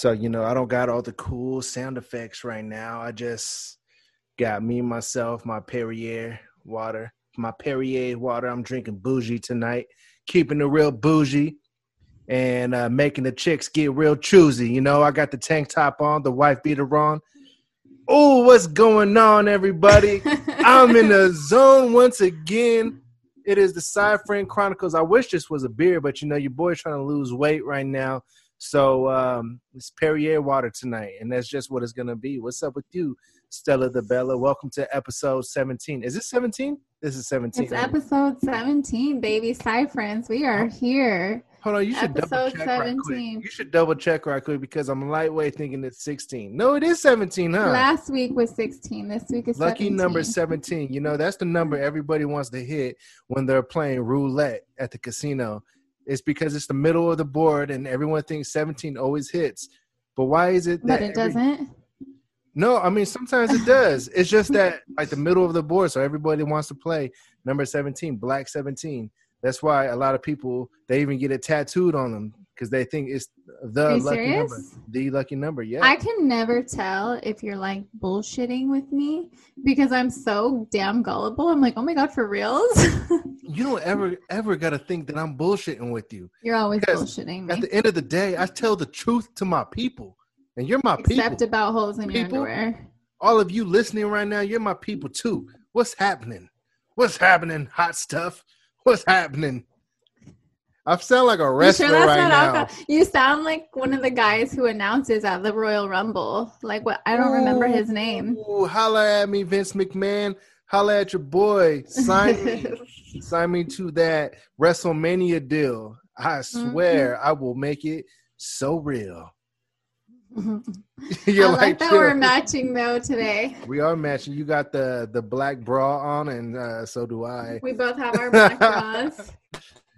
So, you know, I don't got all the cool sound effects right now. I just got me, myself, my Perrier water. My Perrier water. I'm drinking bougie tonight, keeping it real bougie and uh, making the chicks get real choosy. You know, I got the tank top on, the wife beater on. Oh, what's going on, everybody? I'm in the zone once again. It is the Side Friend Chronicles. I wish this was a beer, but you know, your boy's trying to lose weight right now. So um, it's Perrier water tonight, and that's just what it's gonna be. What's up with you, Stella the Bella? Welcome to episode 17. Is it 17? This is 17. It's episode 17, baby. Side friends, we are here. Hold on, you should Episode double check right quick. You should double check right quick because I'm lightweight thinking it's 16. No, it is 17, huh? Last week was 16. This week is Lucky 17. number 17. You know, that's the number everybody wants to hit when they're playing roulette at the casino. It's because it's the middle of the board and everyone thinks 17 always hits. But why is it that But it every- doesn't. No, I mean sometimes it does. It's just that like the middle of the board, so everybody wants to play number 17, black 17. That's why a lot of people they even get it tattooed on them because they think it's the lucky number. The lucky number, yeah. I can never tell if you're like bullshitting with me because I'm so damn gullible. I'm like, oh my God, for reals? you don't ever ever gotta think that I'm bullshitting with you. you're always bullshitting At the end of the day, I tell the truth to my people. And you're my Except people. about holes in your underwear. All of you listening right now, you're my people too. What's happening? What's happening? Hot stuff. What's happening? I sound like a wrestler sure right now. You sound like one of the guys who announces at the Royal Rumble. Like what? I don't remember his name. Ooh, holla at me, Vince McMahon. Holla at your boy. Sign me. Sign me to that WrestleMania deal. I swear Mm-hmm. I will make it so real. I You're like that chill. we're matching though today. We are matching. You got the the black bra on, and uh, so do I. We both have our black bras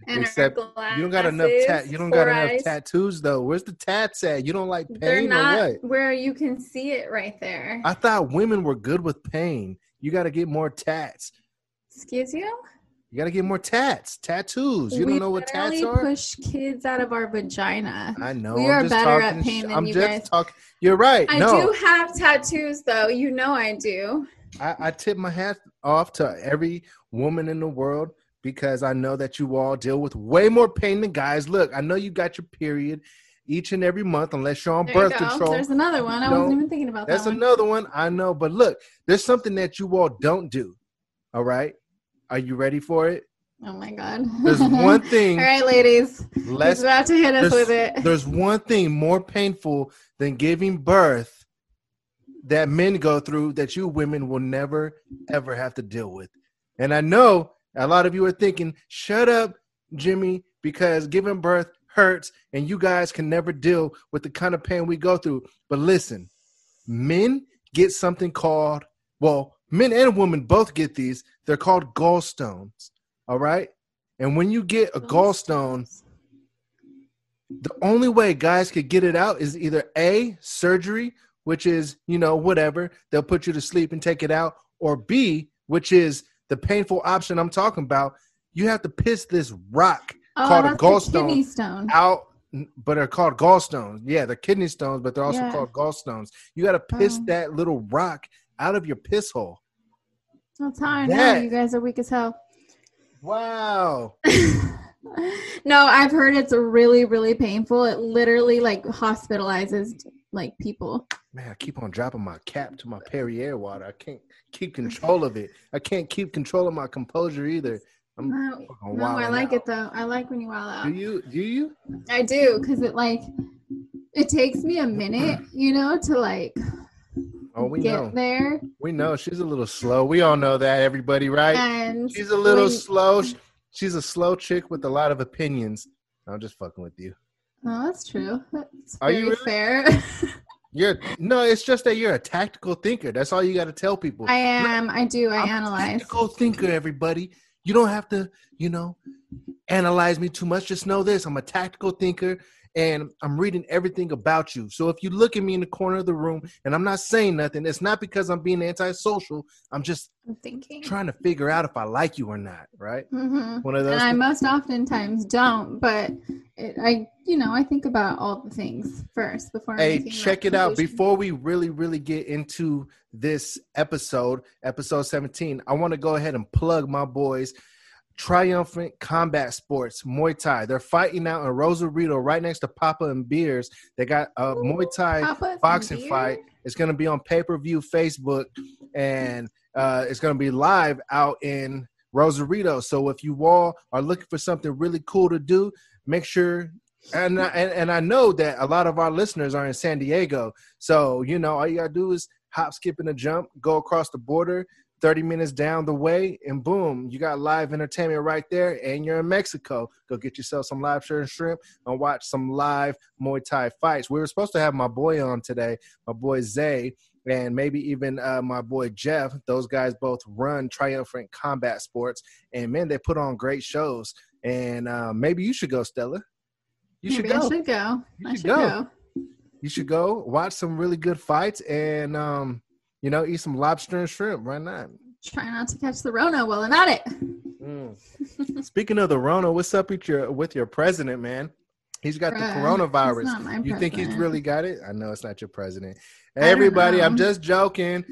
and Except our glasses. You don't got enough tat. You don't got enough eyes. tattoos though. Where's the tats at? You don't like They're pain or not what? where you can see it right there. I thought women were good with pain. You got to get more tats. Excuse you? You got to get more tats, tattoos. You we don't know what tats are. push kids out of our vagina. I know. We I'm are better at pain sh- than I'm you just guys. talking. You're right. I no, do have tattoos though. You know I do. I, I tip my hat off to every woman in the world because I know that you all deal with way more pain than guys. Look, I know you got your period each and every month, unless you're on There birth you control. There's another one. I No, wasn't even thinking about That's that one. another one. I know, but look, there's something that you all don't do. All right, are you ready for it? Oh my god. There's one thing All right, ladies. less. He's about to hit us with it. there's one thing more painful than giving birth that men go through that you women will never ever have to deal with. And I know a lot of you are thinking, "Shut up, Jimmy," because giving birth hurts, and you guys can never deal with the kind of pain we go through. But listen, men get something called well, men and women both get these. They're called gallstones. All right, and when you get a gallstone, the only way guys could get it out is either a surgery which is you know whatever they'll put you to sleep and take it out or b which is the painful option i'm talking about you have to piss this rock Oh, called a gallstone out but they're called gallstones yeah they're kidney stones but they're also Yeah. called gallstones you got to piss Oh. that little rock out of your piss hole That's how I know you guys are weak as hell. wow no, I've heard it's really, really painful. It literally like hospitalizes like people. man i keep on dropping my cap to my perrier water i can't keep control of it i can't keep control of my composure either i'm No, no, I like out. it though. I like when you wild out. Do you? Do you? I do because it like it takes me a minute, you know, to like Oh, we get know. there. We know she's a little slow. We all know that, everybody, right? And She's a little when- slow. She's a slow chick with a lot of opinions. I'm just fucking with you. Oh, that's true. That's Are very you really? fair. You're no. It's just that you're a tactical thinker. That's all you got to tell people. I am. I do. I I'm a analyze. tactical thinker. Everybody, you don't have to, you know, analyze me too much. Just know this: I'm a tactical thinker, and I'm reading everything about you. So if you look at me in the corner of the room and I'm not saying nothing, it's not because I'm being antisocial. I'm just I'm thinking. trying to figure out if I like you or not, right? hmm One of those. And I most oftentimes don't, but it, I, you know, I think about all the things first before. Hey, check it out. Before we really, really get into this episode, episode 17, I want to go ahead and plug my boys, Triumphant Combat Sports, Muay Thai. They're fighting out in Rosarito right next to Papas and Beer. They got a Muay Thai boxing fight. It's going to be on pay per view Facebook, and uh, it's going to be live out in Rosarito. So if you all are looking for something really cool to do, make sure. And I, and, and I know that a lot of our listeners are in San Diego. So you know all you gotta do is hop, skip, and a jump, go across the border. 30 minutes down the way, and boom, you got live entertainment right there, and you're in Mexico. Go get yourself some live shirt and shrimp and watch some live Muay Thai fights. We were supposed to have my boy on today, my boy Zay, and maybe even uh, my boy Jeff. Those guys both run Triumphant Combat Sports, and man, they put on great shows. And uh, maybe you should go, Stella. You should Maybe go. I should go. You I should should go. go. You should go watch some really good fights, and um, you know, eat some lobster and shrimp. Why not? Try not to catch the Rona while I'm at it. Mm. Speaking of the Rona, what's up with your with your president, man? He's got the coronavirus. he's not my You think he's really got it? I know it's not your president. Everybody, I'm just joking.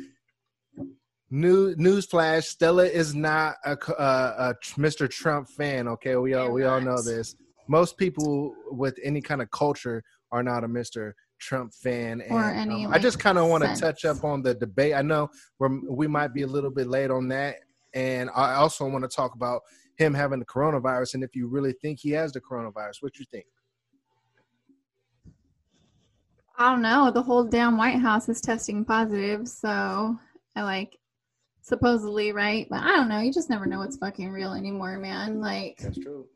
New newsflash: Stella is not a, uh, a Mr. Trump fan. Okay, we all we all know this. Most people with any kind of culture are not a Mr. Trump fan. And, Or any, um, I just kind of want to touch up on the debate. I know we're, we might be a little bit late on that, and I also want to talk about him having the coronavirus and if you really think he has the coronavirus. What you think? I don't know. The whole damn White House is testing positive, so I like supposedly right, but I don't know. You just never know what's fucking real anymore, man. Like That's true.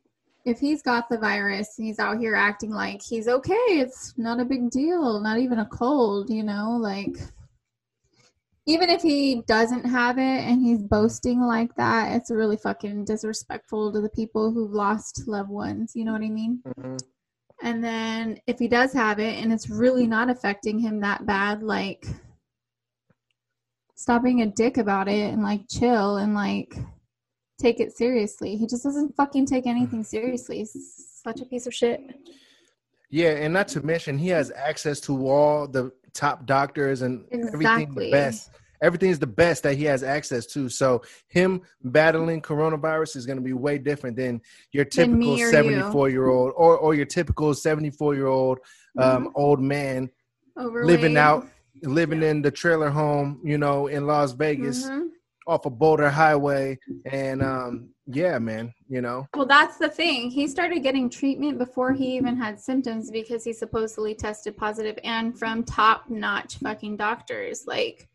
If he's got the virus and he's out here acting like he's okay, it's not a big deal, not even a cold, you know, like even if he doesn't have it and he's boasting like that, it's really fucking disrespectful to the people who've lost loved ones, you know what I mean? Mhm. And then if he does have it and it's really not affecting him that bad, like stop being a dick about it and like chill and like take it seriously. He just doesn't fucking take anything seriously. He's such a piece of shit. Yeah, and not to mention he has access to all the top doctors and everything the best. Everything is the best that he has access to. So him battling coronavirus is going to be way different than your typical 74 year old or or your typical 74 year old um, old man Overweight. living out living in the trailer home, you know, in Las Vegas Mhm. Off of Boulder Highway and um yeah, man, you know. Well, that's the thing. He started getting treatment before he even had symptoms because he supposedly tested positive and from top notch fucking doctors. Like,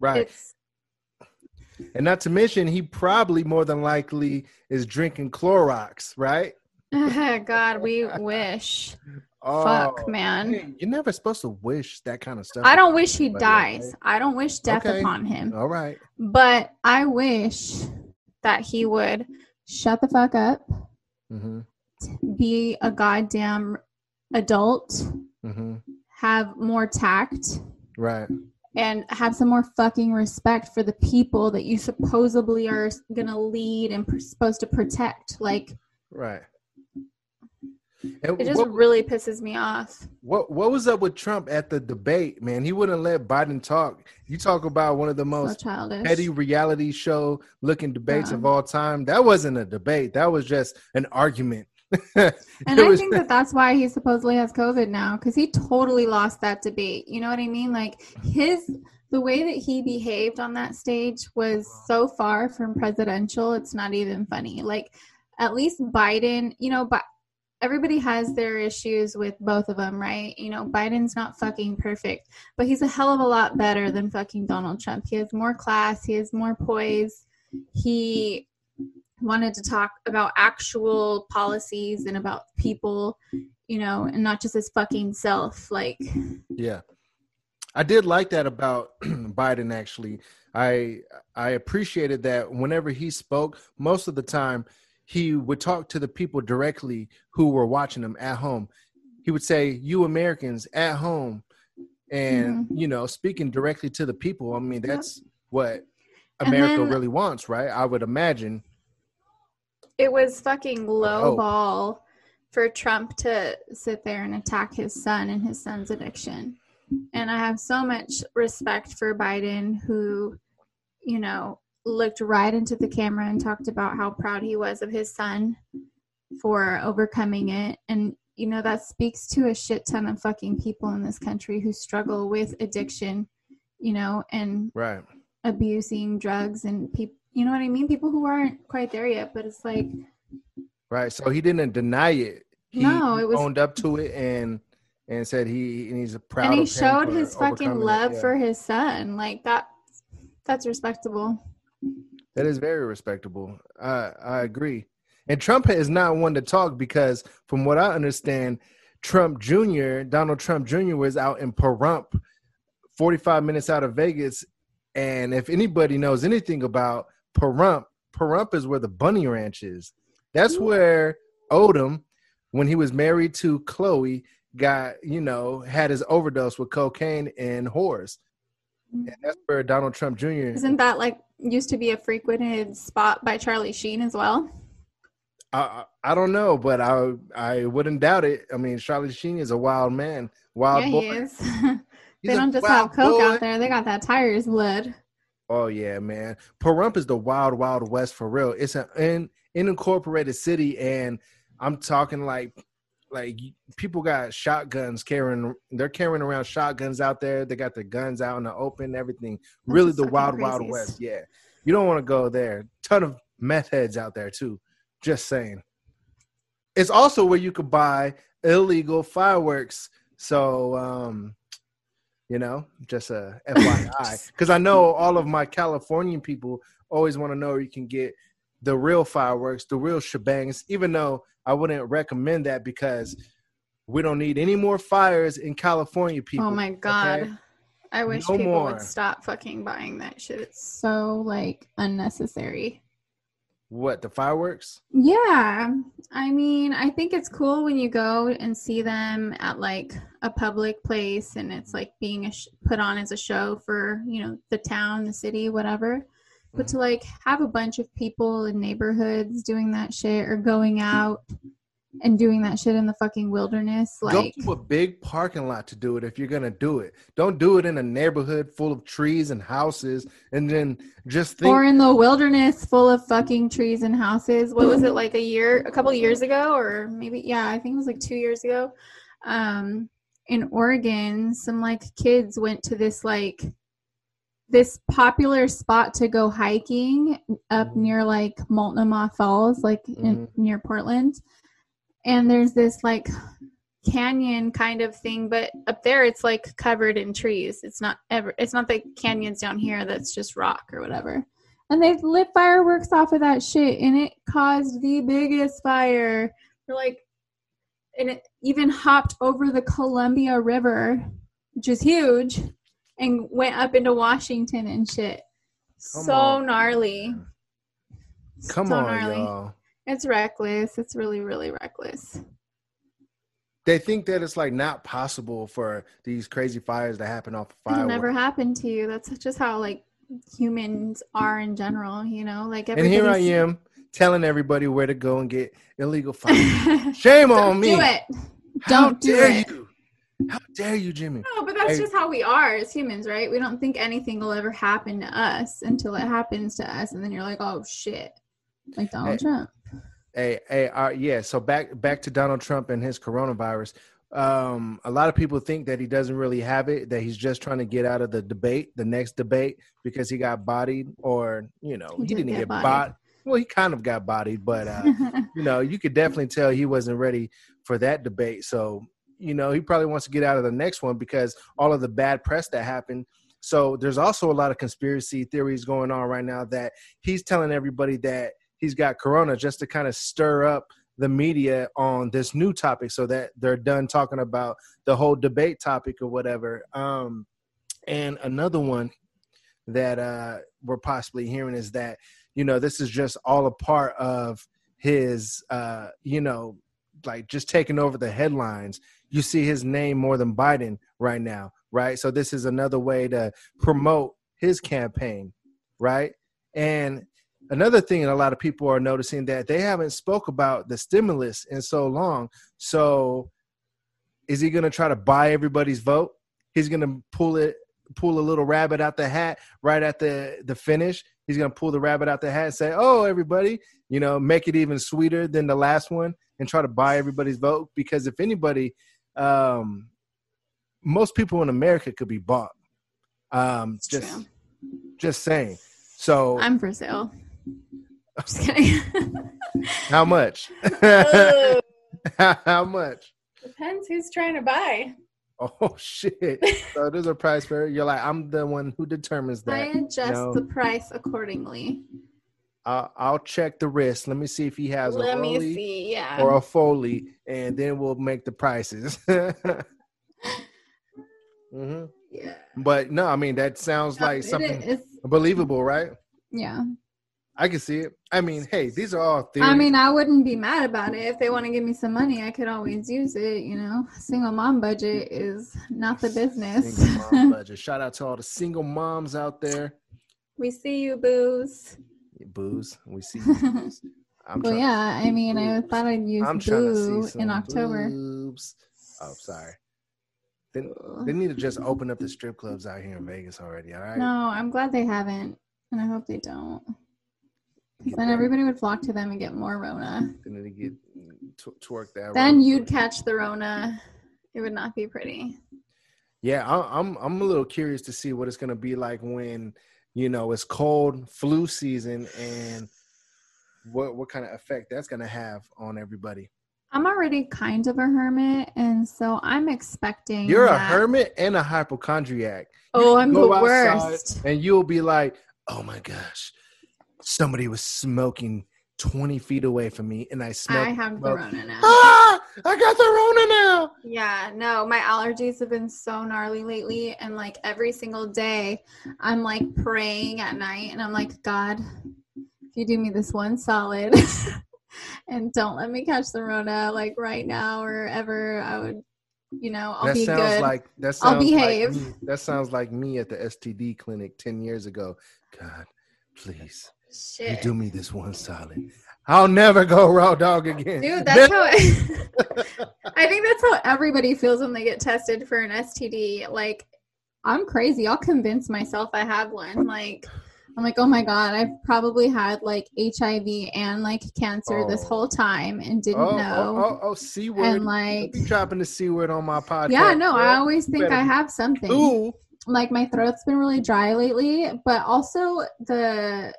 Right. it's And not to mention, he probably more than likely is drinking Clorox, right? God, we wish. Oh, Fuck, man. you're never supposed to wish that kind of stuff. I don't wish he dies. I don't wish death Okay. upon him. All right. But I wish that he would shut the fuck up, Mm-hmm. be a goddamn adult, Mm-hmm. have more tact, Right. and have some more fucking respect for the people that you supposedly are gonna lead and supposed to protect. Like, Right. And it just what, really pisses me off. what what was up with Trump at the debate, man? He wouldn't let Biden talk. You talk about one of the So most childish. petty reality show looking debates Yeah. of all time. That wasn't a debate. That was just an argument. And I was- think that that's why he supposedly has COVID now because he totally lost that debate. You know what I mean? Like his the way that he behaved on that stage was so far from presidential. It's not even funny. Like at least Biden, you know, but everybody has their issues with both of them, right? You know, Biden's not fucking perfect, but he's a hell of a lot better than fucking Donald Trump. He has more class. He has more poise. He wanted to talk about actual policies and about people, you know, and not just his fucking self. Like, Yeah. I did like that about Biden actually. I I appreciated that whenever he spoke, most of the time he would talk to the people directly who were watching him at home. He would say, "You Americans at home." And, Mm-hmm. you know, speaking directly to the people. I mean, that's what America then- really wants, right? I would imagine. it was fucking low ball for Trump to sit there and attack his son and his son's addiction. And I have so much respect for Biden, who, you know, looked right into the camera and talked about how proud he was of his son for overcoming it. And, you know, that speaks to a shit ton of fucking people in this country who struggle with addiction, you know, and right. abusing drugs and people, you know what I mean? People who aren't quite there yet, but it's like, Right. So he didn't deny it. He No, it was- owned up to it and and said he and he's proud. and he showed his fucking love Yeah. for his son. Like that, that's respectable. That is very respectable. I I agree. And Trump is not one to talk because, from what I understand, Trump Jr. Donald Trump Jr. was out in Pahrump, forty five minutes out of Vegas. And if anybody knows anything about Pahrump, Pahrump is where the Bunny Ranch is. That's where Odom, when he was married to Khloe, got you know had his overdose with cocaine and whores. And that's where Donald Trump Jr. Isn't that like used to be a frequented spot by Charlie Sheen as well? I I don't know, but I I wouldn't doubt it. I mean, Charlie Sheen is a wild man, wild yeah, boy. he is. They don't just have coke boy. out there; they got that tiger's blood. Oh yeah, man. Pahrump is the wild, wild west for real. It's an in, unincorporated city, and I'm talking like like people got shotguns carrying. They're carrying around shotguns out there. They got their guns out in the open. Everything. really, the wild, wild west. Yeah, you don't want to go there. Ton of meth heads out there too. Just saying. It's also where you could buy illegal fireworks. So, um, you know, just a FYI, because I know all of my Californian people always want to know where you can get the real fireworks, the real shebangs. Even though I wouldn't recommend that because we don't need any more fires in California. People. oh my god. okay? I wish No people more. would stop fucking buying that shit. It's so like unnecessary. What the fireworks? Yeah. I mean, I think it's cool when you go and see them at like a public place and it's like being a sh- put on as a show for, you know, the town, the city, whatever. But to like have a bunch of people in neighborhoods doing that shit or going out and doing that shit in the fucking wilderness, like Go to a big parking lot to do it if you're gonna do it. Don't do it in a neighborhood full of trees and houses, and then just think. or in the wilderness full of fucking trees and houses. What was it like a year, a couple years ago, or maybe yeah, I think it was like two years ago. Um, in Oregon, some like kids went to this like this popular spot to go hiking up Mhm. near like Multnomah Falls, like in, Mhm. near Portland. And there's this like canyon kind of thing, but up there it's like covered in trees. It's not ever it's not the canyons down here that's just rock or whatever. And they lit fireworks off of that shit and it caused the biggest fire. They're like and it even hopped over the Columbia River, which is huge, and went up into Washington and shit. Come so on. gnarly. Come so on, gnarly. y'all. It's reckless. It's really, really reckless. They think that it's like not possible for these crazy fires to happen off of It'll never happen to you. That's just how like humans are in general, you know? Like And here I am telling everybody where to go and get illegal fires. Shame on Don't me. do it. How Don't do dare it. you? How dare you, Jimmy? No, but that's Hey. just how we are as humans, right? We don't think anything will ever happen to us until it happens to us, and then you're like, "Oh shit!" Like Donald Hey. Trump. Hey, hey, uh, yeah. So back back to Donald Trump and his coronavirus. Um, a lot of people think that he doesn't really have it, that he's just trying to get out of the debate, the next debate, because he got bodied, or you know, He he, did didn't get get bodied. bodied. Well, he kind of got bodied, but uh, you know, you could definitely tell he wasn't ready for that debate. So, you know, he probably wants to get out of the next one because all of the bad press that happened. So there's also a lot of conspiracy theories going on right now that he's telling everybody that he's got corona just to kind of stir up the media on this new topic so that they're done talking about the whole debate topic or whatever. Um, and another one that uh, we're possibly hearing is that you know this is just all a part of his uh, you know like just taking over the headlines. You see his name more than Biden right now, right? So this is another way to promote his campaign, right? And another thing that a lot of people are noticing that they haven't spoke about the stimulus in so long. So is he going to try to buy everybody's vote? He's going to pull it pull a little rabbit out the hat right at the the finish. He's going to pull the rabbit out the hat and say, "Oh, everybody, you know, make it even sweeter than the last one and try to buy everybody's vote because if anybody um most people in America could be bought. Um It's just true. just saying. So I'm for sale. Just kidding. how much? Ugh. how much? Depends who's trying to buy. Oh shit! So there's a price for it. You're like, I'm the one who determines that. I adjust No. the price accordingly. I'll, I'll check the wrist. Let me see if he has a Let me Rolly see. Yeah. or a Foley, and then we'll make the prices. hmm yeah. But no, I mean that sounds like something is- believable, right? yeah. I can see it. I mean, hey, these are all theories. I mean, I wouldn't be mad about it. If they want to give me some money, I could always use it. You know, single mom budget is not the business. Single mom budget. Shout out to all the single moms out there. we see you, boos. Boos, we see. I'm Well, yeah. I mean, I thought I'd use I'm boo in October. boobs. Oh, sorry. They, they need to just open up the strip clubs out here in Vegas already. All right. No, I'm glad they haven't, and I hope they don't. 'Cause Get then everybody would flock to them and get more Rona. They need to get tw- twerk that. Then you'd catch the Rona. It would not be pretty. Yeah, I, I'm. I'm a little curious to see what it's gonna be like when you know it's cold, flu season, and what what kind of effect that's gonna have on everybody. I'm already kind of a hermit, and so I'm expecting. You're a hermit and a hypochondriac. Oh, I'm the worst. And you'll be like, oh my gosh, somebody was smoking 20 feet away from me and I smelled. I have the smoke. Rona now. Ah, I got the Rona now. Yeah, no, my allergies have been so gnarly lately. And like every single day, I'm like praying at night and I'm like, God, if you do me this one solid and don't let me catch the Rona like right now or ever, I would, you know, I'll that be sounds good. like that sounds I'll behave. Like me. That sounds like me at the STD clinic 10 years ago. God, please, you do me this one solid. I'll never go raw dog again. Dude, that's how I, think that's how everybody feels when they get tested for an STD. Like, I'm crazy. I'll convince myself I have one. Like, I'm like, oh my god, I've probably had like HIV and like cancer this Oh. whole time and didn't oh, oh know. oh, oh, oh, C word. and like, you dropping the C word on my podcast. yeah, no, I always think I have something. Ooh. like my throat's been really dry lately but also the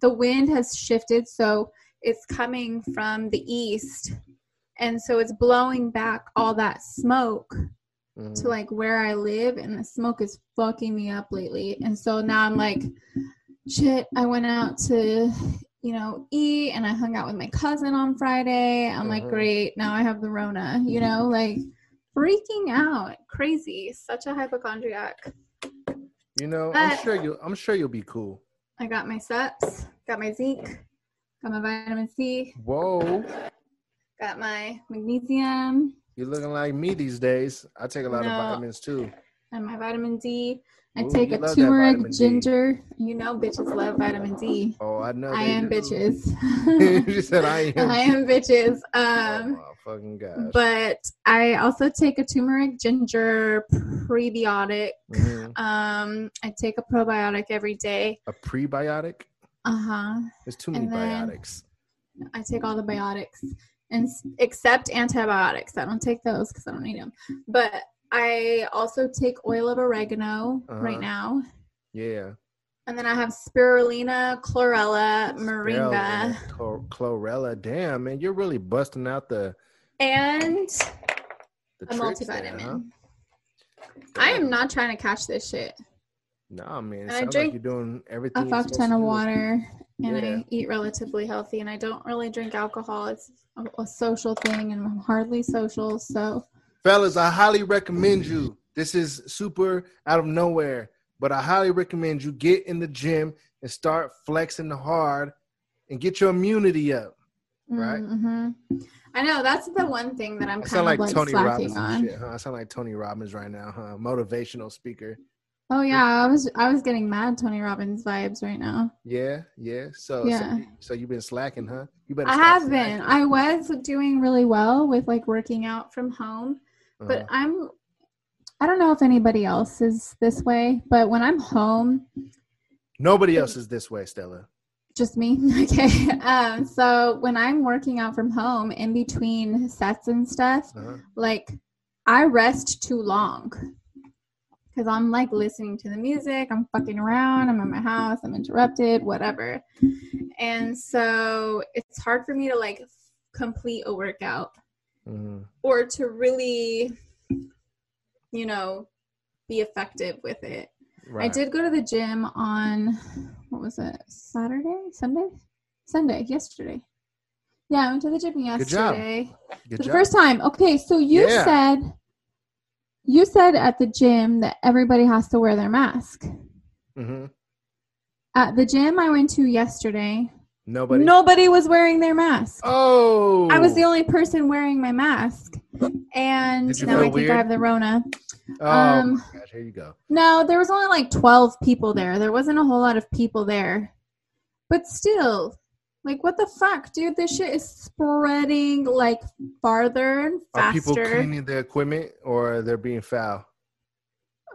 the wind has shifted so it's coming from the east and so it's blowing back all that smoke Mhm. to like where i live and the smoke is fucking me up lately and so now i'm like shit i went out to you know eat and i hung out with my cousin on friday i'm like Mhm. great now i have the rona you know like freaking out crazy such a hypochondriac You know, I'm sure you. I'm sure you'll be cool. I got my steps, got my zinc, got my vitamin C, Whoa, got my magnesium, you're looking like me these days. I take a lot No. of vitamins too. and my vitamin D. I Ooh, take a turmeric ginger. You know, bitches love vitamin D. Oh, I know. I am do. bitches. she said, "I am." I am bitches. oh Um, my fucking gosh. but I also take a turmeric ginger prebiotic. Mhm. Um, I take a probiotic every day. A prebiotic. Uh huh. There's too many biotics. I take all the biotics and except antibiotics. I don't take those because I don't need them. But I also take oil of oregano Uh-huh. right now. Yeah. And then I have spirulina, chlorella, moringa, Spirulina, chlor- Chlorella. Damn, man, you're really busting out the and the a tricks there, multivitamin. huh? I am not trying to catch this shit. Nah, man. I drink like you're doing everything. A fuck ton of water and Yeah. I eat relatively healthy and I don't really drink alcohol. It's a, a social thing and I'm hardly social. So Fellas, I highly recommend you. This is super out of nowhere, but I highly recommend you get in the gym and start flexing hard and get your immunity up. Right. Mm-hmm. I know that's the one thing that I'm I kind sound of like, like, Tony slacking Robbins on. shit, huh? I sound like Tony Robbins right now, huh? Motivational speaker. Oh yeah, I was I was getting mad Tony Robbins vibes right now. Yeah, yeah. So Yeah. so, so you've been slacking, huh? You better. I have slacking. been. I was doing really well with like working out from home, but Uh-huh. I'm I don't know if anybody else is this way, but when I'm home, nobody else is this way, Stella. just me. Okay. Um so when I'm working out from home in between sets and stuff, Uh-huh. like I rest too long. Cause I'm like listening to the music, I'm fucking around, I'm in my house, I'm interrupted, whatever. And so it's hard for me to like complete a workout Mhm. or to really, you know, be effective with it. I did go to the gym on what was it? Saturday? Sunday? Sunday, yesterday. Yeah, I went to the gym yesterday Good job. Good For the job. first time. Okay, so you Yeah. said you said at the gym that everybody has to wear their mask. hmm At the gym I went to yesterday, Nobody. nobody was wearing their mask. Oh. I was the only person wearing my mask. And now I think weird? I have the Rona. Oh um, my gosh! Here you go. No, there was only like 12 people there. There wasn't a whole lot of people there. But still, like, what the fuck, dude? This shit is spreading like farther and faster. Are people cleaning the equipment or they're being foul?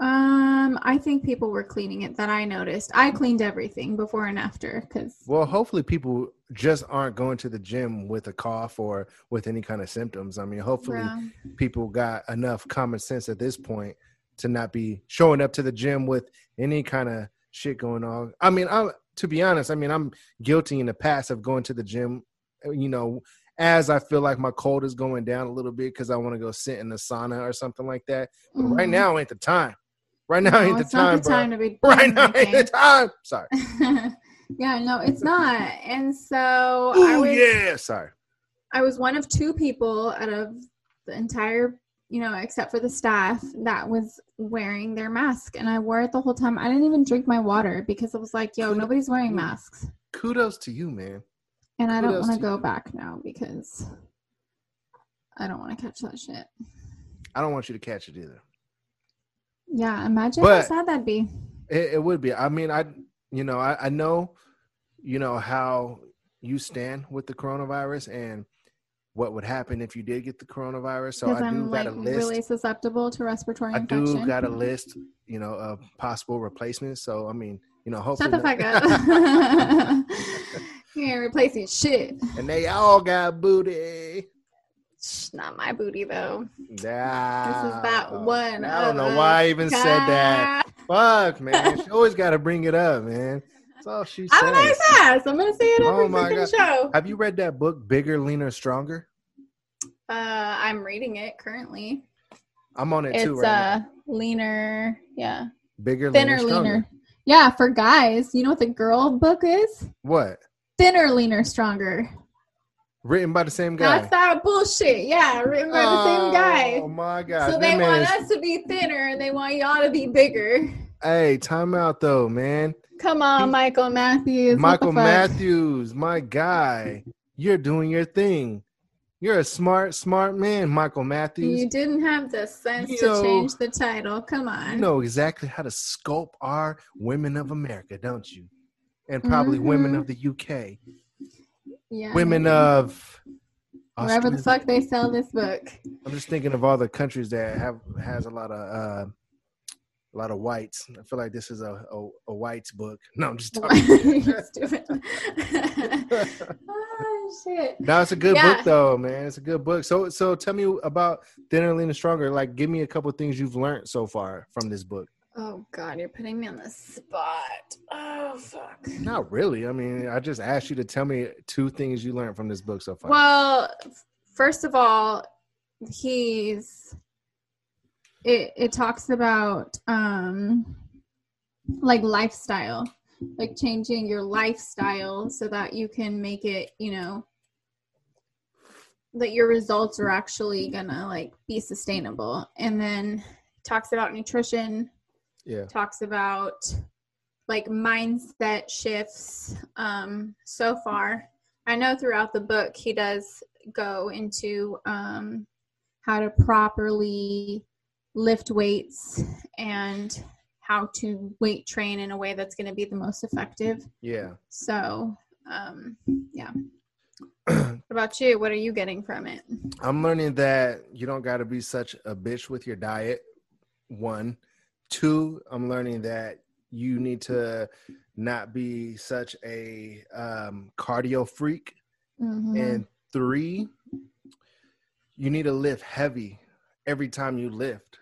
Um, I think people were cleaning it that I noticed. I cleaned everything before and after because Well, hopefully people just aren't going to the gym with a cough or with any kind of symptoms. I mean, hopefully people got enough common sense at this point to not be showing up to the gym with any kind of shit going on. I mean, I to be honest, I mean, I'm guilty in the past of going to the gym, you know, as I feel like my cold is going down a little bit because I want to go sit in the sauna or something like that. But right now ain't the time. Right now ain't the time, the bro. time to be Right now ain't the time. Sorry. yeah, no, it's not. And so I Oh was yeah. Sorry. I was one of two people out of the entire, you know, except for the staff that was wearing their mask, and I wore it the whole time. I didn't even drink my water because I was like, "Yo, Kudos- nobody's wearing masks," Kudos to you, man. and I don't want to to go you. back now because I don't want to catch that shit. I don't want you to catch it either. Yeah, imagine But- how sad that'd be. It, it would be. I mean, I, you know, I, I know, you know how you stand with the coronavirus and what would happen if you did get the coronavirus. So I do I'm got like a list. really susceptible to respiratory I infection. do got a list, you know, of possible replacements. So I mean, you know, hopefully, Shut the fuck up. you ain't replacing shit. and they all got booty. Not my booty though. Yeah. This is that one. I don't know why I even said that. Fuck, man. She always got to bring it up, man. That's all she I'm a nice ass. I'm gonna say it every Oh my God. show. Have you read that book, Bigger, Leaner, Stronger? Uh, I'm reading it currently. I'm on it It's too right now. uh leaner, yeah, Bigger, thinner, leaner, leaner. Yeah, for guys, you know what the girl book is? What? Thinner, leaner, stronger. Written by the same guy. That's that bullshit. Yeah, written by the same guy. Oh my god! So they want us to be thinner, and they want y'all to be bigger. Hey, time out though, man. Come on, Michael Matthews. Michael? Matthews, my guy. You're doing your thing. You're a smart, smart man, Michael Matthews. You didn't have the sense You to know- change the title. Come on. You know exactly how to sculpt our women of America, don't you? And probably women Mhm. of the UK, yeah, women of wherever the fuck they sell this book. I'm just thinking of all the countries that have has a lot of uh, a lot of whites. I feel like this is a a, a whites book. No, I'm just talking. Stupid. oh shit. no, it's a good Yeah. book though, man. It's a good book. So so tell me about Thinner, Lean, and Stronger. Like, give me a couple things you've learned so far from this book. Oh god, you're putting me on the spot. Oh fuck. Not really. I mean, I just asked you to tell me two things you learned from this book so far. Well, first of all, he's it it talks about um like lifestyle, like changing your lifestyle so that you can make it, you know, that your results are actually gonna like be sustainable. And then talks about nutrition, yeah. talks about like mindset shifts um so far i know throughout the book he does go into um how to properly lift weights and how to weight train in a way that's going to be the most effective. Yeah. So, um, yeah. what about you? What are you getting from it? I'm learning that you don't got to be such a bitch with your diet. One, two. I'm learning that you need to not be such a um, cardio freak. Mhm. And three, you need to lift heavy every time you lift.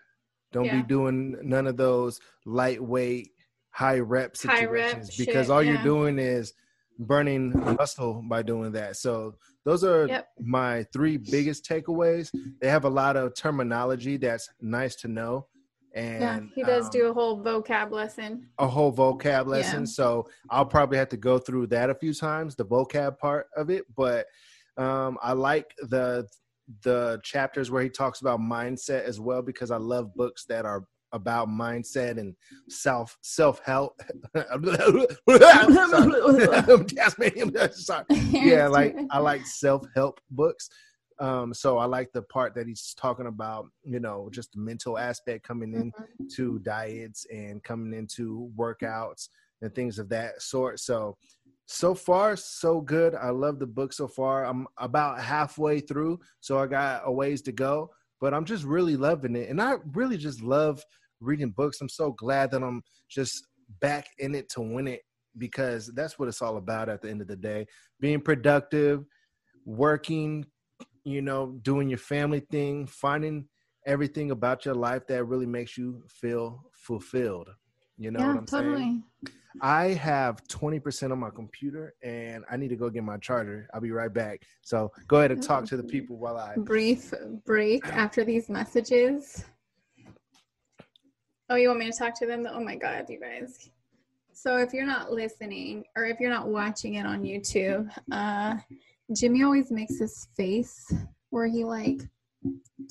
Don't Yeah. be doing none of those lightweight, high rep High rep situations because shit, all yeah. you're doing is burning muscle by doing that. So those are Yep. my three biggest takeaways. They have a lot of terminology that's nice to know. And yeah, he does um, do a whole vocab lesson. a whole vocab lesson. Yeah. So I'll probably have to go through that a few times, the vocab part of it. But um, I like the the chapters where he talks about mindset as well because I love books that are about mindset and self self help. Sorry. yeah, like I like self help books. Um, so I like the part that he's talking about, you know, just the mental aspect coming in Mhm. to diets and coming into workouts and things of that sort. So, so far, so good. I love the book so far. I'm about halfway through, so I got a ways to go, but I'm just really loving it. And I really just love reading books. I'm so glad that I'm just back in it to win it because that's what it's all about at the end of the day being productive, working, you know, doing your family thing, finding everything about your life that really makes you feel fulfilled. You know yeah, what I'm totally. saying? I have 20% on my computer and I need to go get my charger. I'll be right back. So go ahead and talk to the people while I. Brief break after these messages. Oh, you want me to talk to them? Oh my God, you guys. So if you're not listening or if you're not watching it on YouTube, uh, Jimmy always makes this face where he like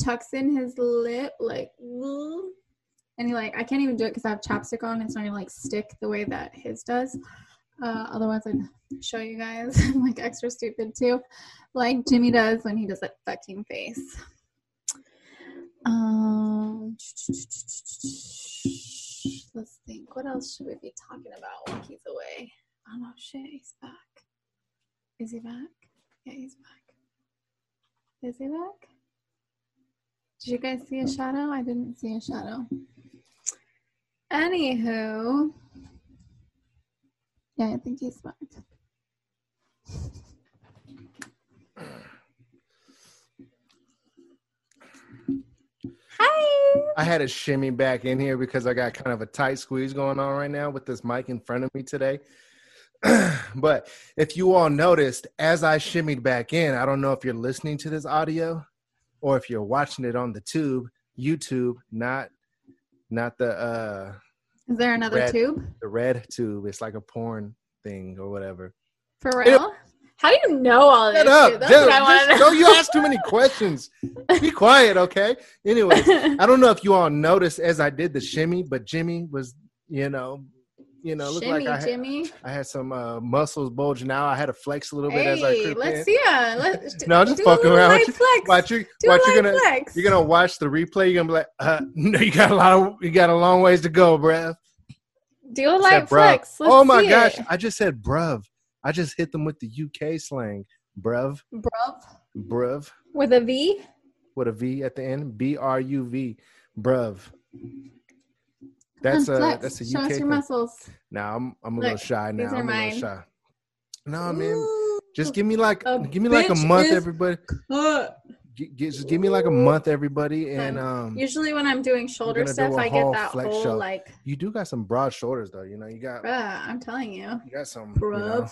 tucks in his lip, like, and he like, I can't even do it because I have chapstick on. It's not gonna like stick the way that his does. Uh, otherwise, I'd show you guys. I'm like extra stupid too, like Jimmy does when he does that fucking face. Um, let's think. What else should we be talking about while he's away? Oh no, shit, he's back. Is he back? Yeah, he's back. Is he back? Did you guys see a shadow? I didn't see a shadow. Anywho, yeah, I think he's back. Hi. I had to shimmy back in here because I got kind of a tight squeeze going on right now with this mic in front of me today. but if you all noticed, as I shimmied back in, I don't know if you're listening to this audio or if you're watching it on the tube, YouTube, not not the uh Is there another Red. tube? the red tube. It's like a porn thing or whatever. For real? How do you know all this? Shut up. That's I just- no, you ask too many questions. Be quiet, okay? Anyways, I don't know if you all noticed as I did the shimmy, but Jimmy was, you know, you know, looked Shimmy, like I had, Jimmy. I had some uh, muscles bulging out. I had to flex a little bit as I Hey, let's in. see ya. Let's No, I'm just fucking around light Flex. Watch you, do watch light gonna flex. you're gonna watch the replay. You're gonna be like, uh, no, you got a lot of you got a long ways to go, bruv. do a Said light bruv. flex. Let's oh my gosh, it. I just said bruv. I just hit them with the UK slang, bruv, Bruv. bruv, With a V. with a V at the end, B R U V, bruv. That's a flex. that's a Show UK us your thing. muscles. Nah, I'm I'm a Look, little shy now. these are I'm a little shy. No, man, Ooh, just give me like A give me like a month, everybody. cut. G- just give me like a month, everybody, and um, Usually when I'm doing shoulder do stuff, a I get that whole show. like, you do got some broad shoulders though. You know, you got bruh, I'm telling you, you got some. You know,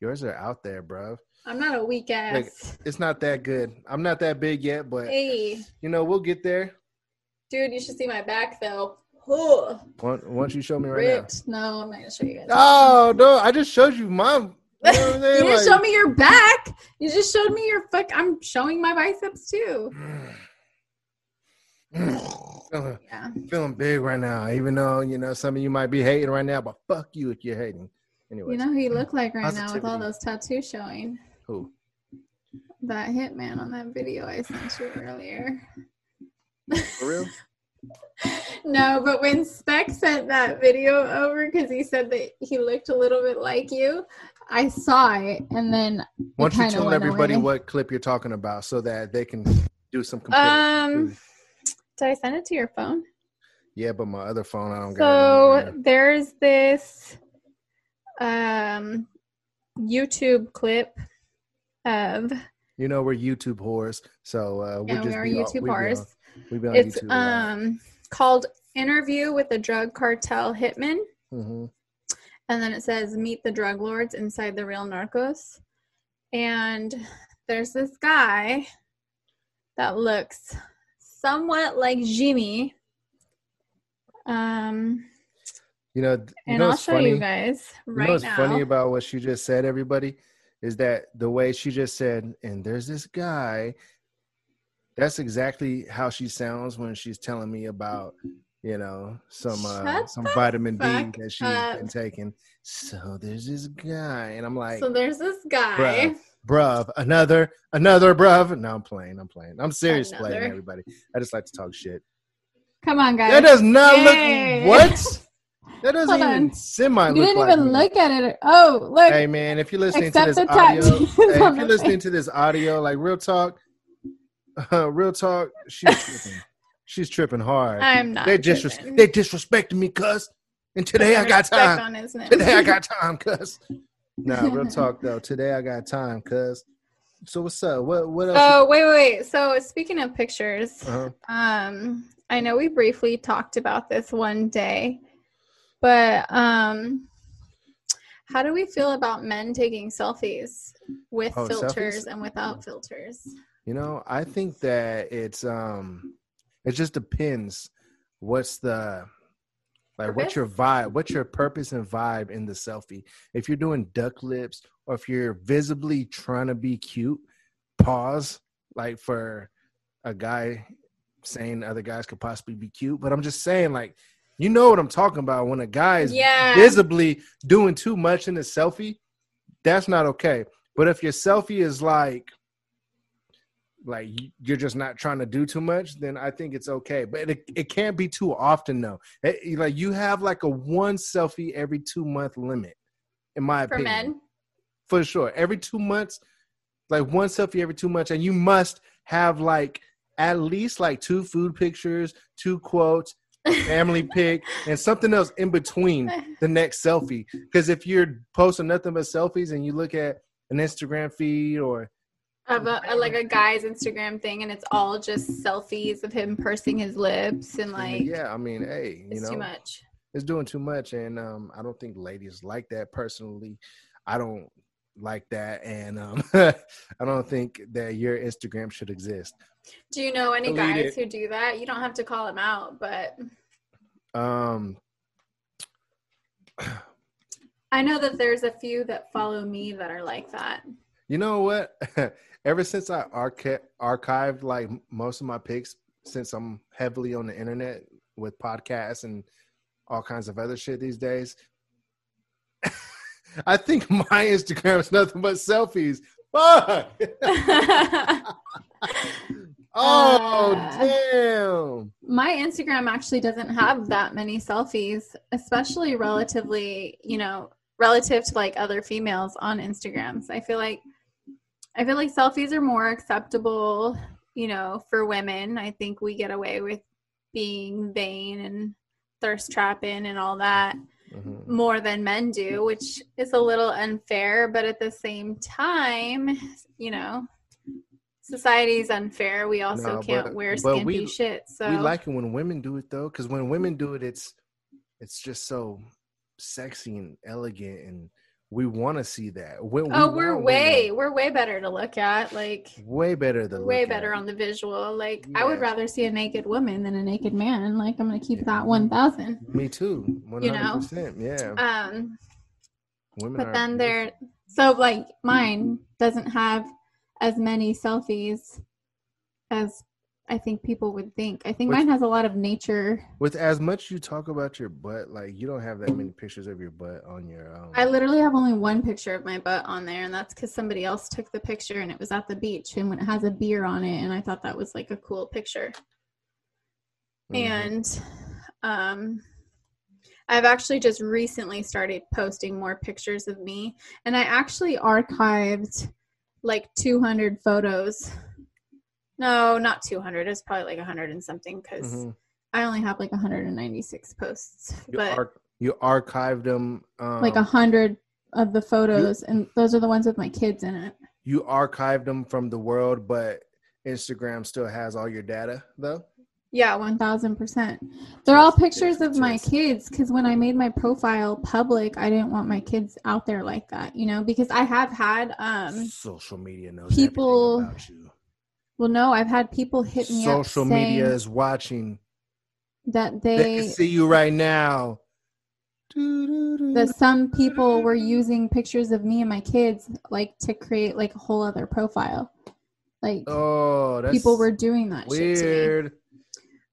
yours are out there, bro. I'm not a weak ass. It's not that good. I'm not that big yet, but hey, you know, we'll get there. dude, you should see my back though. Once, once you show me right ripped. No, I'm not gonna show you guys. Oh no! I just showed you mine. You know you didn't Like- show me your back. You just showed me your fuck. I'm showing my biceps too. feeling, Yeah. feeling big right now, even though you know some of you might be hating right now, but fuck you if you're hating. Anyway, You know who you look like right now with all those tattoos showing? who? That hitman on that video I sent you earlier. For real? no, but when Speck sent that video over because he said that he looked a little bit like you, I saw it and then Why don't you tell everybody away. what clip you're talking about so that they can do some comparison? um did I send it to your phone? yeah, but my other phone, I don't got So there's this um YouTube clip of You know, we're YouTube whores, so uh, we yeah, just we are be all- YouTube we be bars. on- we be on It's YouTube a um called Interview with the Drug Cartel Hitman. Mhm. and then it says meet the drug lords inside the real narcos and there's this guy that looks somewhat like jimmy um You know, you and know i'll show funny? you guys right You know what's now funny about what she just said, everybody, is that the way she just said, and there's this guy. That's exactly how she sounds when she's telling me about, you know, some uh, some vitamin D that she's up. been taking. So there's this guy, and I'm like, so there's this guy bruh, bruv, another, another bruv. No, I'm playing. I'm playing. I'm serious playing, everybody. I just like to talk shit. come on guys That does not Yay. look what. That doesn't Hold even on. semi you didn't like even me. look at it oh look Hey man, if you're listening to this audio, hey, if you're listening to this audio, like real talk, uh, real talk, she's tripping. she's tripping hard. i'm not they disres- tripping. they disrespecting me, cuz. And today I got time. Today I got time, cuz. Nah, real talk though. Today I got time, cuz. So what's up? What what else? oh wait wait wait so speaking of pictures uh Um, I know we briefly talked about this one day, but um, how do we feel about men taking selfies with Oh, filters selfies? and without filters? You know, I think that it's um it just depends what's the like what's your vibe, what's your purpose and vibe in the selfie. If you're doing duck lips or if you're visibly trying to be cute, pause like for a guy saying other guys could possibly be cute, but I'm just saying like you know what I'm talking about when a guy is Yeah. visibly doing too much in the selfie, that's not okay. But if your selfie is like like you- you're just not trying to do too much, then I think it's okay. But it, it can't be too often though. It- like you have like a one selfie every two month limit, in my For opinion. men, For sure. Every two months, like one selfie every two months, and you must have like at least like two food pictures, two quotes, family pic, and something else in between the next selfie. Because if you're posting nothing but selfies and you look at an Instagram feed or of a, a- like a guy's Instagram thing, and it's all just selfies of him pursing his lips and like yeah, I mean, hey, you it's know, too much. it's doing too much, and um, I don't think ladies like that personally. I don't like that, and um, I don't think that your Instagram should exist. Do you know any Delete guys it. who do that? You don't have to call them out, but Um, I know that there's a few that follow me that are like that. You know what? Ever since I archi- archived like most of my pics, since I'm heavily on the internet with podcasts and all kinds of other shit these days, I think my Instagram is nothing but selfies. Fuck. oh Uh. damn. My Instagram actually doesn't have that many selfies, especially relatively, you know, relative to like other females on Instagrams. I feel like I feel like selfies are more acceptable, you know, for women. I think we get away with being vain and thirst trapping and all that Mhm. more than men do, which is a little unfair, but at the same time, you know, society's unfair. We also No, can't but- wear but skimpy we- shit. So We like it when women do it though, because when women do it, it's it's just so sexy and elegant, and we want to see that. We, we Oh, we're way we're way better to look at. Like way better than way better on the visual. Like I would rather see a naked woman than a naked man. Like I'm gonna keep Yeah. that one thousand. Me too. One You know? Yeah. Um, Women but then there, so like mine doesn't have as many selfies as I think people would think. I think Which- mine has a lot of nature. with as much you talk about your butt, like you don't have that many pictures of your butt on your. Um, I literally have only one picture of my butt on there, and that's because somebody else took the picture and it was at the beach and when it has a beer on it, and I thought that was like a cool picture. Mhm. and um I've actually just recently started posting more pictures of me and I actually archived like 200 photos. No, not 200. It's probably like 100 and something cuz Mhm. I only have like 196 posts. You, but ar- you archived them. Um, like a 100 of the photos and those are the ones with my kids in it. you archived them from the world, but Instagram still has all your data, though. Yeah, 1000%. They're all pictures of my kids because when I made my profile public, I didn't want my kids out there like that, you know, because I have had, um, Social media knows people- about you. Well, no, I've had people hit me up Social media is watching. that They they, can see you right now. That some people were using pictures of me and my kids like to create like a whole other profile. Like oh, that's people were doing that shit to me. weird.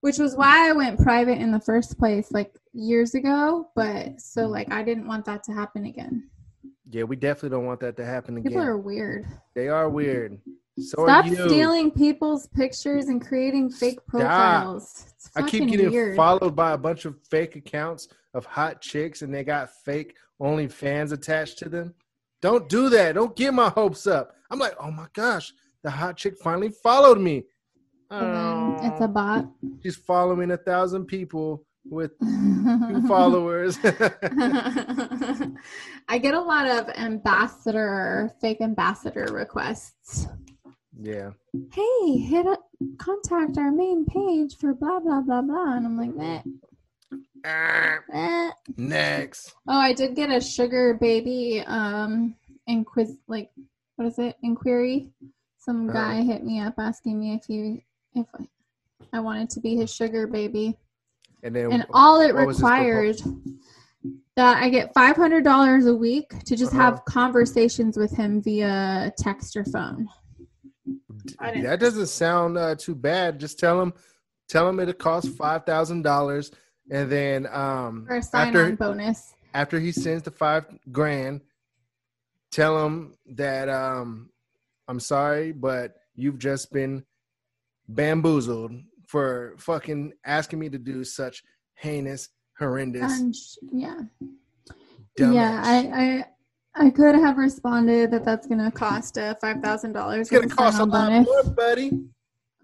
which was why I went private in the first place, like years ago. But so, like, I didn't want that to happen again. Yeah, we definitely don't want that to happen again. People are weird. They are weird. So Stop stealing people's pictures and creating fake profiles. I keep getting weird. followed by a bunch of fake accounts of hot chicks, and they got fake only fans attached to them. Don't do that. Don't get my hopes up. I'm like, oh my gosh, the hot chick finally followed me. then it's a Oh, bot. she's following a thousand people with two followers. I get a lot of ambassador, fake ambassador requests. Yeah. Hey, hit up, contact our main page for blah blah blah blah, and I'm like, meh, meh. Next. Oh, I did get a sugar baby um inquiz like what is it? Inquiry. Some Uh-huh. guy hit me up asking me if you if I wanted to be his sugar baby. And then And all it required that I get five hundred dollars a week to just Uh-huh. have conversations with him via text or phone. That doesn't sound uh, too bad. Just tell him, tell him it'll cost five thousand dollars, and then um, For a after on bonus. after he sends the five grand, tell him that um, I'm sorry, but you've just been bamboozled for fucking asking me to do such heinous, horrendous, sh- yeah. dumb yeah, I, I could have responded that that's gonna cost uh, five thousand dollars. It's gonna cost a lot more, buddy.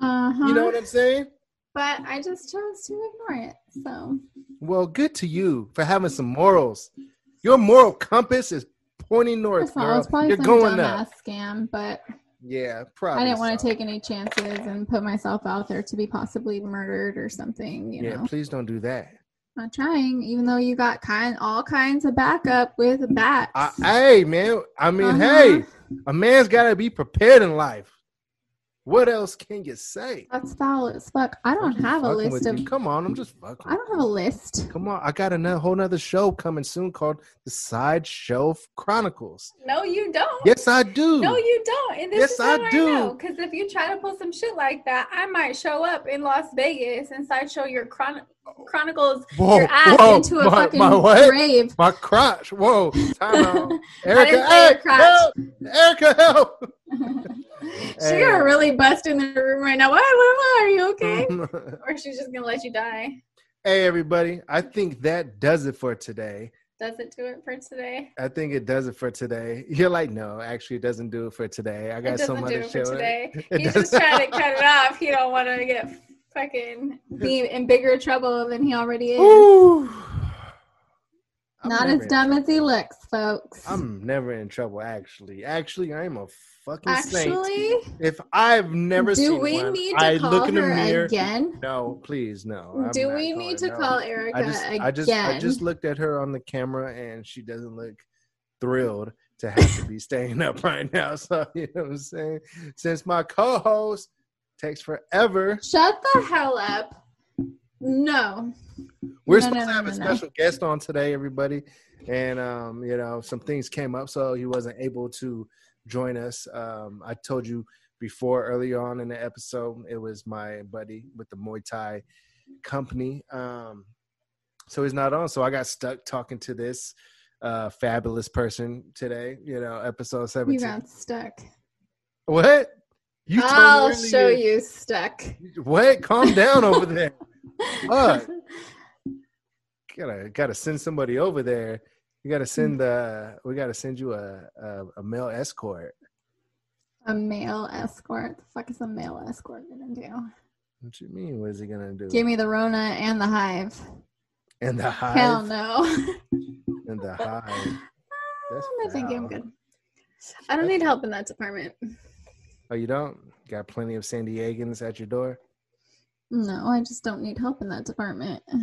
Uh huh. You know what I'm saying? but I just chose to ignore it. So Well, good to you for having some morals. Your moral compass is pointing north, girl. it's probably You're some going dumbass up. scam, but Yeah, probably. I didn't want to take any chances and put myself out there to be possibly murdered or something. You Yeah, know, please don't do that. Not trying. Even though you got kind all kinds of backup with bats. I, hey, man. I mean, Uh-huh. hey, a man's got to be prepared in life. What else can you say? That's foul as fuck. I don't have a list of. you. Come on, I'm just fucking. I don't have a list. Come on, I got a whole nother show coming soon called The Sideshow Chronicles. No, you don't. Yes, I do. No, you don't. And this Yes, is how I I, do. know. Because if you try to pull some shit like that, I might show up in Las Vegas and sideshow your chron- chronicles whoa, your ass whoa, into a my, fucking my what? grave. My crotch. Whoa. Time out. Erica, didn't say your crotch. help. Erica, help. She's gonna really bust in the room right now. What? What? Are you okay? or she's just gonna let you die. Hey, everybody. I think that does it for today. Does it do it for today? I think it does it for today. You're like, no, actually, it doesn't do it for today. I got some other it show. today. It He's just trying to cut it off. He don't want to get fucking be in bigger trouble than he already is. Ooh. I'm Not as dumb as he looks, folks. I'm never in trouble. Actually, actually, I'm a fucking saint. Actually, If I've never do seen we one, need to I call look in the her mirror. again? No, please, no. I'm do we need to no. call Erica I just, again? I just, I just looked at her on the camera, and she doesn't look thrilled to have to be staying up right now. So you know what I'm saying. Since my co-host takes forever, Shut the hell up. No. we're No, supposed no, to have no, a special guest on today, everybody, and um, you know, some things came up, so he wasn't able to join us. Um, I told you before earlier on in the episode, it was my buddy with the Muay Thai company. Um, so he's not on. So I got stuck talking to this uh, fabulous person today. You know, episode seventeen. You got stuck. What? You I'll show you stuck. What? Calm down over there. Fuck. gotta gotta send somebody over there. You gotta send the. we gotta send you a a, a male escort. A male escort. The fuck is a male escort gonna do? What you mean? What is he gonna do? Give me the Rona and the Hive. and the hive. Hell no. And the hive. That's I think I'm good. I don't need help in that department. Oh, you don't? Got plenty of San Diegans at your door. No, I just don't need help in that department. It'd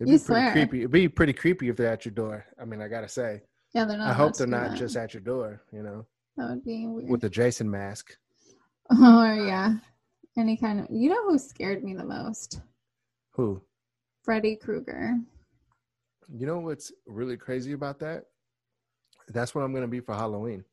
You be pretty swear. creepy. It'd be pretty creepy if they're at your door. I mean, I gotta say. Yeah, they're not. I hope they're not that. just at your door. You know, That would be weird. with the Jason mask. Oh yeah, any kind of. You know who scared me the most? Who? Freddy Krueger. You know what's really crazy about that? That's what I'm gonna be for Halloween.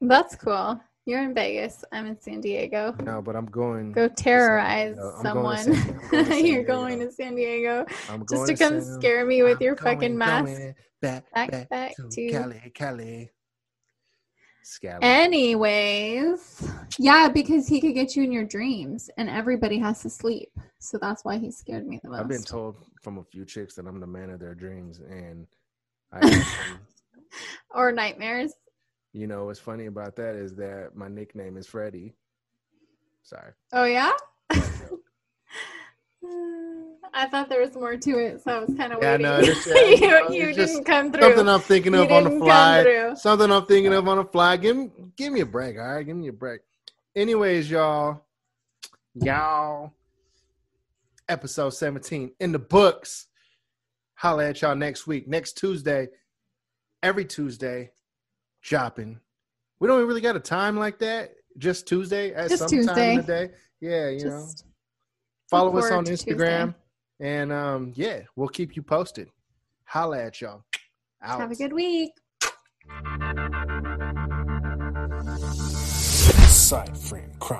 That's cool. You're in Vegas. I'm in San Diego. No, but I'm going. Go terrorize someone. going to San- I'm going You're going to San Diego I'm just going to come San- scare me with I'm your going, fucking mask. back, Back, back, back to, to- Cali, Cali. Scally. Anyways, yeah, because he could get you in your dreams, and everybody has to sleep, so that's why he scared me the most. I've been told from a few chicks that I'm the man of their dreams, and I, or nightmares. You know, what's funny about that is that my nickname is Freddie. Sorry. Oh yeah. I thought there was more to it, so I was kind of Yeah, waiting. no, it's- yeah, you know, you you it's just didn't come through. Something I'm thinking You of on the didn't fly. Something I'm thinking of on the fly. Give me, give me a break, all right? Give me a break. Anyways, y'all, y'all, episode 17 in the books. Holla at y'all next week, next Tuesday, every Tuesday, shopping. We don't really got a time like that. Just Tuesday at Just some time in the day. Yeah, you know. Follow us on forward to Instagram. And um, yeah, we'll keep you posted. Holla at y'all. Out. have a good week. Side Frame Chronicles.